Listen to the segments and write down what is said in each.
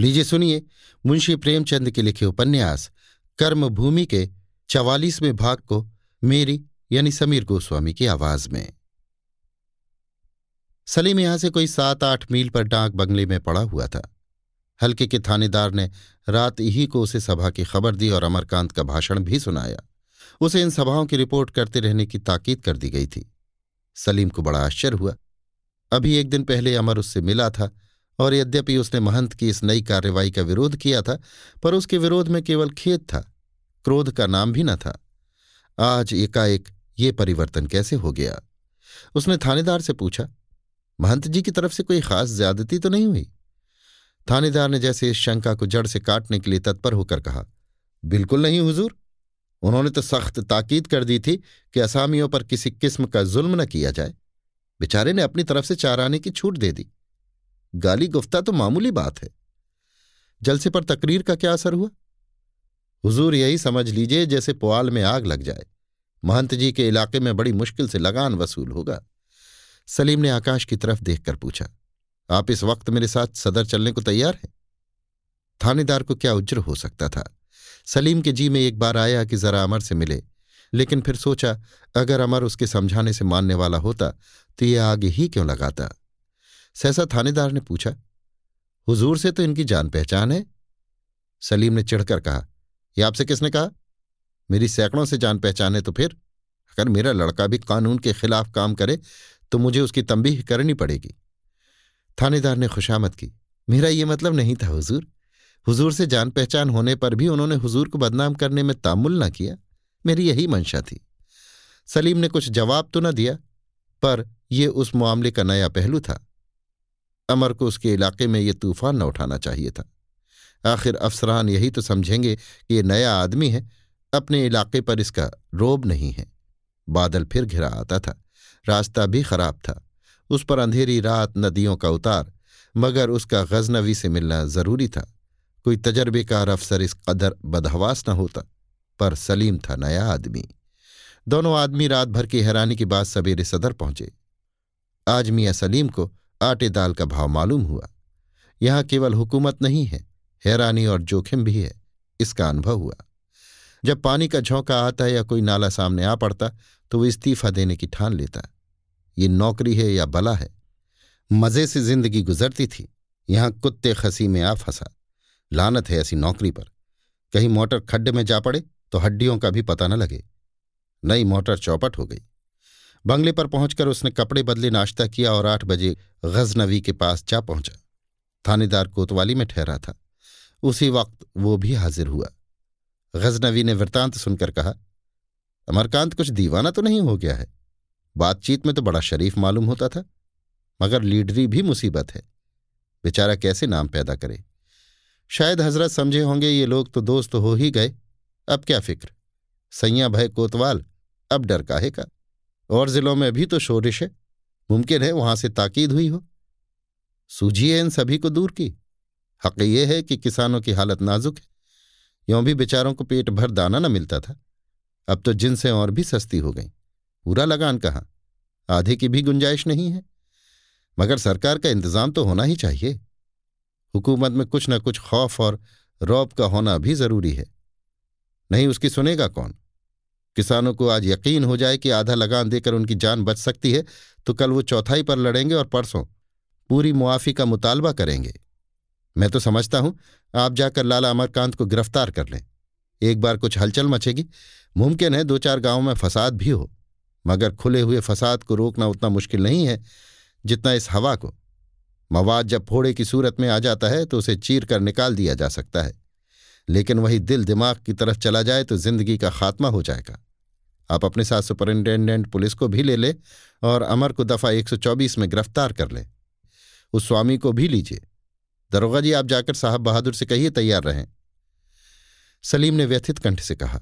लीजिए सुनिए मुंशी प्रेमचंद के लिखे उपन्यास, कर्मभूमि के चवालीसवें भाग को मेरी यानी समीर गोस्वामी की आवाज़ में। सलीम यहाँ से कोई सात आठ मील पर डाक बंगले में पड़ा हुआ था। हल्के के थानेदार ने रात ही को उसे सभा की खबर दी और अमरकांत का भाषण भी सुनाया। उसे इन सभाओं की रिपोर्ट करते रहने की ताकीद कर दी गई थी। सलीम को बड़ा आश्चर्य हुआ। अभी एक दिन पहले अमर उससे मिला था और यद्यपि उसने महंत की इस नई कार्रवाई का विरोध किया था, पर उसके विरोध में केवल खेद था, क्रोध का नाम भी न था। आज एकाएक ये परिवर्तन कैसे हो गया? उसने थानेदार से पूछा, महंत जी की तरफ़ से कोई खास ज्यादती तो नहीं हुई? थानेदार ने जैसे इस शंका को जड़ से काटने के लिए तत्पर होकर कहा, बिल्कुल नहीं हुजूर। उन्होंने तो सख्त ताकीद कर दी थी कि असामियों पर किसी किस्म का जुल्म न किया जाए। बेचारे ने अपनी तरफ़ से चार आने की छूट दे दी। गाली गुफ्ता तो मामूली बात है। जलसे पर तकरीर का क्या असर हुआ? हुजूर यही समझ लीजिए जैसे पुआल में आग लग जाए। महंत जी के इलाके में बड़ी मुश्किल से लगान वसूल होगा। सलीम ने आकाश की तरफ़ देखकर पूछा, आप इस वक्त मेरे साथ सदर चलने को तैयार हैं? थानेदार को क्या उज्र हो सकता था? सलीम के जी में एक बार आया कि जरा अमर से मिले, लेकिन फिर सोचा, अगर अमर उसके समझाने से मानने वाला होता तो ये आगे ही क्यों लगाता? सहसा थानेदार ने पूछा, हुजूर से तो इनकी जान पहचान है? सलीम ने चिढ़कर कहा यह आपसे किसने कहा? मेरी सैकड़ों से जान पहचान है तो फिर? अगर मेरा लड़का भी कानून के खिलाफ काम करे तो मुझे उसकी तंबीह करनी पड़ेगी। थानेदार ने खुशामद की, मेरा ये मतलब नहीं था हुजूर। हुजूर से जान पहचान होने पर भी उन्होंने हुजूर को बदनाम करने में तामुल न किया। मेरी यही मंशा थी। सलीम ने कुछ जवाब तो न दिया, पर यह उस मामले का नया पहलू था। अमर को उसके इलाके में ये तूफ़ान न उठाना चाहिए था। आखिर अफसरान यही तो समझेंगे कि ये नया आदमी है, अपने इलाके पर इसका रोब नहीं है। बादल फिर घिरा आता था, रास्ता भी खराब था। उस पर अंधेरी रात नदियों का उतार, मगर उसका गजनवी से मिलना ज़रूरी था। कोई तजर्बेकार अफसर इस कदर बदहवास न होता, पर सलीम था नया आदमी। दोनों आदमी रात भर की हैरानी के बाद सवेरे सदर पहुँचे। आज मियाँ सलीम को आटे दाल का भाव मालूम हुआ। यहाँ केवल हुकूमत नहीं है, हैरानी और जोखिम भी है, इसका अनुभव हुआ। जब पानी का झोंका आता या कोई नाला सामने आ पड़ता तो वो इस्तीफा देने की ठान लेता। ये नौकरी है या बला है? मज़े से ज़िंदगी गुजरती थी, यहाँ कुत्ते खसी में आ फंसा। लानत है ऐसी नौकरी पर। कहीं मोटर खड्डे में जा पड़े तो हड्डियों का भी पता न लगे। नई मोटर चौपट हो गई। बंगले पर पहुंचकर उसने कपड़े बदले, नाश्ता किया और आठ बजे गजनवी के पास जा पहुँचा। थानेदार कोतवाली में ठहरा था। उसी वक्त वो भी हाजिर हुआ। गजनवी ने वृतांत सुनकर कहा, अमरकांत, कुछ दीवाना तो नहीं हो गया है? बातचीत में तो बड़ा शरीफ मालूम होता था, मगर लीडरी भी मुसीबत है। बेचारा कैसे नाम पैदा करे? शायद हज़रत समझे होंगे, ये लोग तो दोस्त हो ही गए। अब क्या फ़िक्र? सैया भय कोतवाल, अब डर काहे का? और जिलों में भी तो शोरिश है। मुमकिन है वहाँ से ताकीद हुई हो। सूझिए इन सभी को दूर की। हक ये है कि किसानों की हालत नाजुक है। यों भी बेचारों को पेट भर दाना न मिलता था। अब तो जिनसे और भी सस्ती हो गई। पूरा लगान कहाँ? आधे की भी गुंजाइश नहीं है। मगर सरकार का इंतज़ाम तो होना ही चाहिए। हुकूमत में कुछ न कुछ खौफ और रौब का होना भी ज़रूरी है। नहीं उसकी सुनेगा कौन? किसानों को आज यकीन हो जाए कि आधा लगान देकर उनकी जान बच सकती है तो कल वो चौथाई पर लड़ेंगे और परसों पूरी मुआफी का मुतालबा करेंगे। मैं तो समझता हूँ, आप जाकर लाला अमरकांत को गिरफ़्तार कर लें। एक बार कुछ हलचल मचेगी। मुमकिन है दो चार गाँवों में फसाद भी हो, मगर खुले हुए फसाद को रोकना उतना मुश्किल नहीं है, जितना इस हवा को। मवाद जब फोड़े की सूरत में आ जाता है तो उसे चीर कर निकाल दिया जा सकता है। लेकिन वही दिल दिमाग की तरफ़ चला जाए तो ज़िंदगी का खात्मा हो जाएगा। आप अपने साथ सुपरिंटेंडेंट पुलिस को भी ले ले और अमर को दफ़ा 124 में गिरफ़्तार कर ले। उस स्वामी को भी लीजिए। दरोगा जी, आप जाकर साहब बहादुर से कहिए तैयार रहें। सलीम ने व्यथित कंठ से कहा,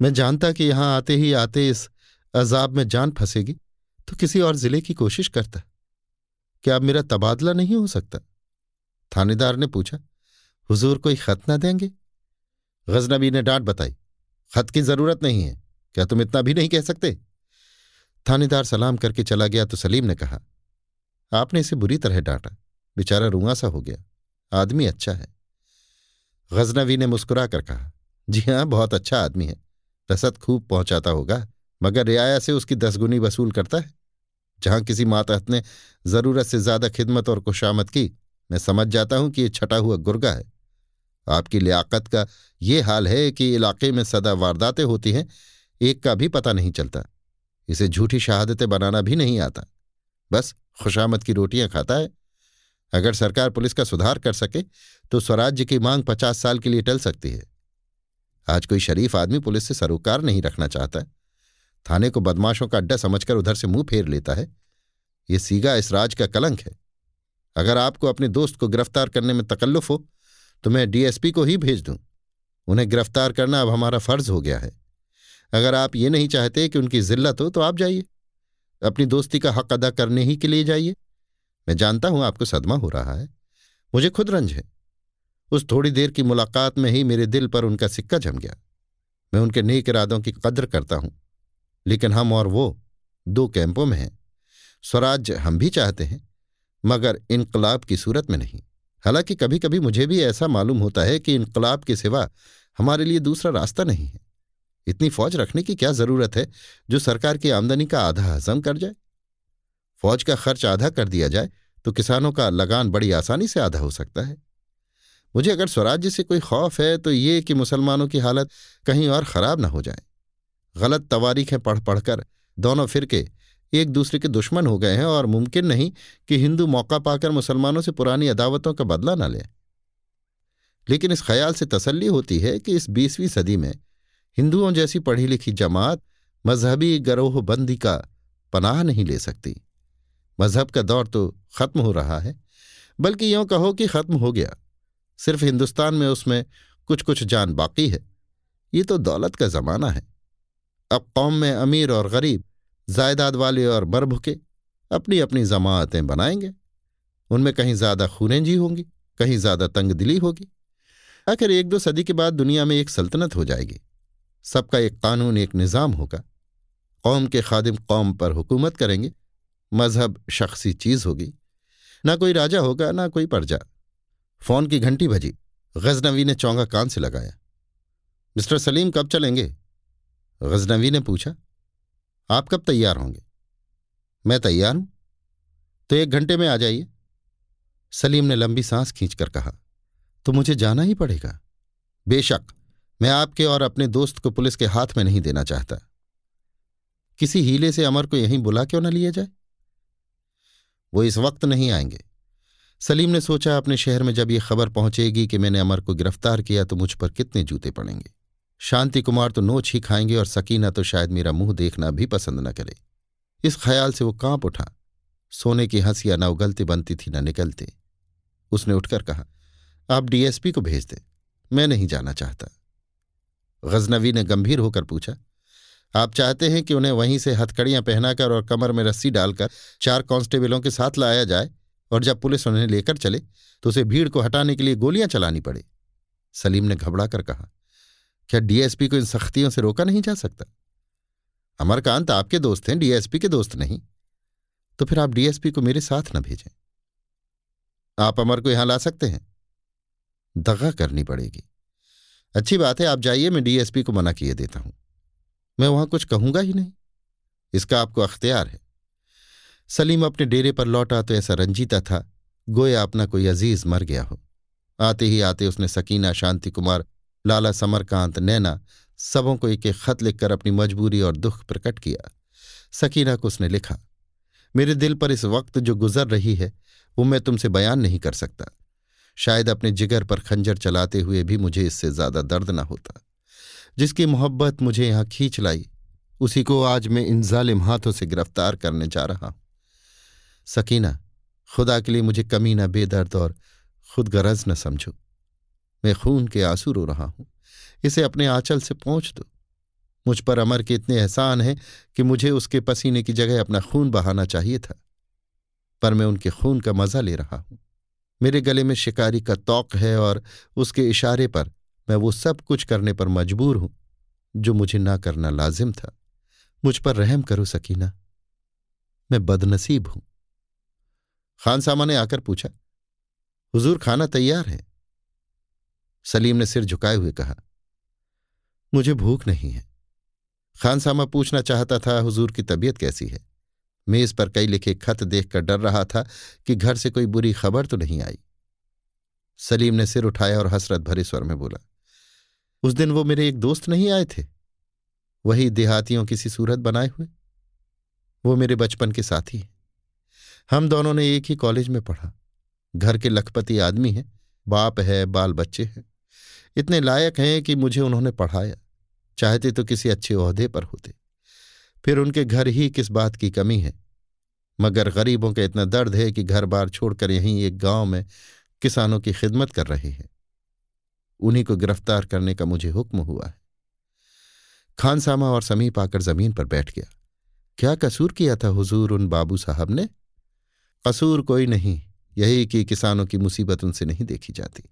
मैं जानता कि यहाँ आते ही आते इस अजाब में जान फंसेगी तो किसी और ज़िले की कोशिश करता। क्या अब मेरा तबादला नहीं हो सकता? थानेदार ने पूछा, हुजूर कोई खत ना देंगे? गजनबी ने डांट बताई, खत की ज़रूरत नहीं है। क्या तुम इतना भी नहीं कह सकते? थानेदार सलाम करके चला गया तो सलीम ने कहा, आपने इसे बुरी तरह डांटा। बेचारा रुआ सा हो गया। आदमी अच्छा है। गजनवी ने मुस्कुरा कर कहा, जी हाँ बहुत अच्छा आदमी है। रसद खूब पहुंचाता होगा, मगर रियाया से उसकी दसगुनी वसूल करता है। जहाँ किसी मातहत ने ज़रूरत से ज़्यादा खिदमत और खुशामद की, मैं समझ जाता हूँ कि ये छटा हुआ गुर्गा है। आपकी लियाकत का ये हाल है कि इलाके में सदा वारदातें होती हैं एक का भी पता नहीं चलता। इसे झूठी शहादतें बनाना भी नहीं आता। बस खुशामद की रोटियाँ खाता है। अगर सरकार पुलिस का सुधार कर सके तो स्वराज्य की मांग पचास साल के लिए टल सकती है। आज कोई शरीफ आदमी पुलिस से सरोकार नहीं रखना चाहता थाने को बदमाशों का अड्डा समझकर उधर से मुँह फेर लेता है। ये सीगा इस राज का कलंक है। अगर आपको अपने दोस्त को गिरफ़्तार करने में तकल्लुफ हो तो मैं डीएसपी को ही भेज दूँ। उन्हें गिरफ़्तार करना अब हमारा फ़र्ज़ हो गया है। अगर आप ये नहीं चाहते कि उनकी जिल्लत हो तो आप जाइए। अपनी दोस्ती का हक अदा करने ही के लिए जाइए। मैं जानता हूँ आपको सदमा हो रहा है। मुझे खुद रंज है। उस थोड़ी देर की मुलाकात में ही मेरे दिल पर उनका सिक्का जम गया। मैं उनके नेक इरादों की कद्र करता हूँ। लेकिन हम और वो दो कैंपों में हैं। स्वराज्य हम भी चाहते हैं, मगर इनकलाब की सूरत में नहीं। हालाँकि कभी कभी मुझे भी ऐसा मालूम होता है कि इनकलाब के सिवा हमारे लिए दूसरा रास्ता नहीं है। इतनी फौज रखने की क्या ज़रूरत है, जो सरकार की आमदनी का आधा हजम कर जाए? फौज का खर्च आधा कर दिया जाए तो किसानों का लगान बड़ी आसानी से आधा हो सकता है। मुझे अगर स्वराज्य से कोई खौफ है तो ये कि मुसलमानों की हालत कहीं और खराब ना हो जाए। गलत तवारीखें पढ़ पढ़कर दोनों फिरके एक दूसरे के दुश्मन हो गए हैं, और मुमकिन नहीं कि हिंदू मौका पाकर मुसलमानों से पुरानी अदावतों का बदला न लें। लेकिन इस ख्याल से तसल्ली होती है कि इस बीसवीं सदी में हिंदुओं जैसी पढ़ी लिखी जमात मजहबी गरोहबंदी का पनाह नहीं ले सकती। मज़हब का दौर तो खत्म हो रहा है, बल्कि यूँ कहो कि खत्म हो गया। सिर्फ़ हिंदुस्तान में उसमें कुछ कुछ जान बाकी है। ये तो दौलत का जमाना है। अब कौम में अमीर और गरीब, जायदाद वाले और बरभुके अपनी अपनी जमातें बनाएँगे। उनमें कहीं ज़्यादा खूरेंजी होंगी, कहीं ज़्यादा तंग दिली होगी। आखिर एक दो सदी के बाद दुनिया में एक सल्तनत हो जाएगी। सबका एक कानून, एक निज़ाम होगा। कौम के खादिम कौम पर हुकूमत करेंगे। मज़हब शख्सी चीज़ होगी। ना कोई राजा होगा, ना कोई प्रजा। फ़ोन की घंटी बजी। गजनवी ने चौंगा कान से लगाया। मिस्टर सलीम, कब चलेंगे? गजनवी ने पूछा। आप कब तैयार होंगे? मैं तैयार हूँ। तो एक घंटे में आ जाइए। सलीम ने लंबी सांस खींचकर कहा तो मुझे जाना ही पड़ेगा। बेशक। मैं आपके और अपने दोस्त को पुलिस के हाथ में नहीं देना चाहता। किसी हीले से अमर को यहीं बुला क्यों न लिया जाए? वो इस वक्त नहीं आएँगे। सलीम ने सोचा अपने शहर में जब ये खबर पहुंचेगी कि मैंने अमर को गिरफ़्तार किया तो मुझ पर कितने जूते पड़ेंगे। शांति कुमार तो नोच ही खाएँगे और सकीना तो शायद मेरा मुँह देखना भी पसंद न करे। इस ख्याल से वो काँप उठा। सोने की हंसियाँ न उगलती बनती थी न निकलती। उसने उठकर कहा, आप डीएसपी को भेज दें। मैं नहीं जाना चाहता। गजनवी ने गंभीर होकर पूछा, आप चाहते हैं कि उन्हें वहीं से हथकड़ियाँ पहनाकर और कमर में रस्सी डालकर चार कांस्टेबलों के साथ लाया जाए और जब पुलिस उन्हें लेकर चले तो उसे भीड़ को हटाने के लिए गोलियाँ चलानी पड़े? सलीम ने घबरा कर कहा, क्या डीएसपी को इन सख्तियों से रोका नहीं जा सकता? अमरकांत आपके दोस्त हैं, डीएसपी के दोस्त नहीं। तो फिर आप डीएसपी को मेरे साथ न भेजें। आप अमर को यहाँ ला सकते हैं। दगा करनी पड़ेगी। अच्छी बात है, आप जाइए, मैं डीएसपी को मना किए देता हूँ। मैं वहाँ कुछ कहूँगा ही नहीं। इसका आपको अख्तियार है। सलीम अपने डेरे पर लौटा तो ऐसा रंजीता था, गोया अपना कोई अज़ीज़ मर गया हो। आते ही आते उसने सकीना, शांति कुमार, लाला समरकांत, नैना, सबों को एक एक खत लिखकर अपनी मजबूरी और दुख प्रकट किया। सकीना को उसने लिखा, मेरे दिल पर इस वक्त जो गुजर रही है, वो मैं तुमसे बयान नहीं कर सकता। शायद अपने जिगर पर खंजर चलाते हुए भी मुझे इससे ज़्यादा दर्द न होता। जिसकी मोहब्बत मुझे यहाँ खींच लाई, उसी को आज मैं इन जालिम हाथों से गिरफ़्तार करने जा रहा हूँ। सकीना, खुदा के लिए मुझे कमी न, बेदर्द और खुद गरज न समझो। मैं खून के आँसू रो रहा हूँ। इसे अपने आंचल से पहुँच दो। मुझ पर अमर के इतने एहसान हैं कि मुझे उसके पसीने की जगह अपना खून बहाना चाहिए था। पर मैं उनके खून का मज़ा ले रहा हूँ। मेरे गले में शिकारी का तौक है और उसके इशारे पर मैं वो सब कुछ करने पर मजबूर हूँ, जो मुझे ना करना लाजिम था। मुझ पर रहम करो, सकीना। मैं बदनसीब हूँ। खानसामा ने आकर पूछा, हुजूर, खाना तैयार है? सलीम ने सिर झुकाए हुए कहा, मुझे भूख नहीं है। खानसामा पूछना चाहता था, हुजूर की तबीयत कैसी है? मेज पर कई लिखे खत देखकर डर रहा था कि घर से कोई बुरी खबर तो नहीं आई। सलीम ने सिर उठाया और हसरत भरे स्वर में बोला, उस दिन वो मेरे एक दोस्त नहीं आए थे। वही देहातियों किसी सूरत बनाए हुए। वो मेरे बचपन के साथी हैं। हम दोनों ने एक ही कॉलेज में पढ़ा। घर के लखपति आदमी हैं, बाप है, बाल बच्चे हैं। इतने लायक हैं कि मुझे उन्होंने पढ़ाया। चाहते तो किसी अच्छे ओहदे पर होते। फिर उनके घर ही किस बात की कमी है? मगर गरीबों का इतना दर्द है कि घर बार छोड़कर यहीं एक गाँव में किसानों की खिदमत कर रहे हैं। उन्हीं को गिरफ़्तार करने का मुझे हुक्म हुआ है। खानसामा और समीप आकर ज़मीन पर बैठ गया। क्या कसूर किया था हुजूर उन बाबू साहब ने? कसूर कोई नहीं, यही कि किसानों की मुसीबत उनसे नहीं देखी जाती।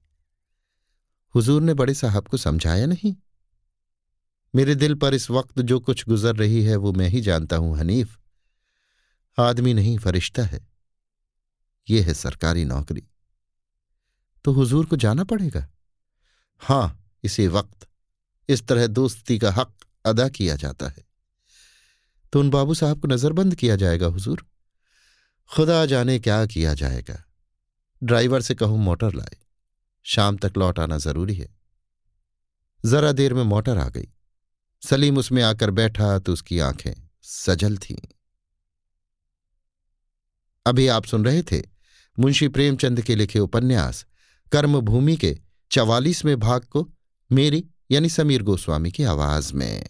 हुजूर ने बड़े साहब को समझाया नहीं? मेरे दिल पर इस वक्त जो कुछ गुजर रही है वो मैं ही जानता हूँ, हनीफ। आदमी नहीं, फरिश्ता है। ये है सरकारी नौकरी। तो हुजूर को जाना पड़ेगा? हाँ, इसी वक्त। इस तरह दोस्ती का हक अदा किया जाता है। तो उन बाबू साहब को नजरबंद किया जाएगा हुजूर। खुदा जाने क्या किया जाएगा। ड्राइवर से कहूँ, मोटर लाए। शाम तक लौट आना ज़रूरी है। जरा देर में मोटर आ गई। सलीम उसमें आकर बैठा तो उसकी आँखें सजल थीं। अभी आप सुन रहे थे मुंशी प्रेमचंद के लिखे उपन्यास, कर्मभूमि के चवालीसवें भाग को मेरी यानी समीर गोस्वामी की आवाज़ में।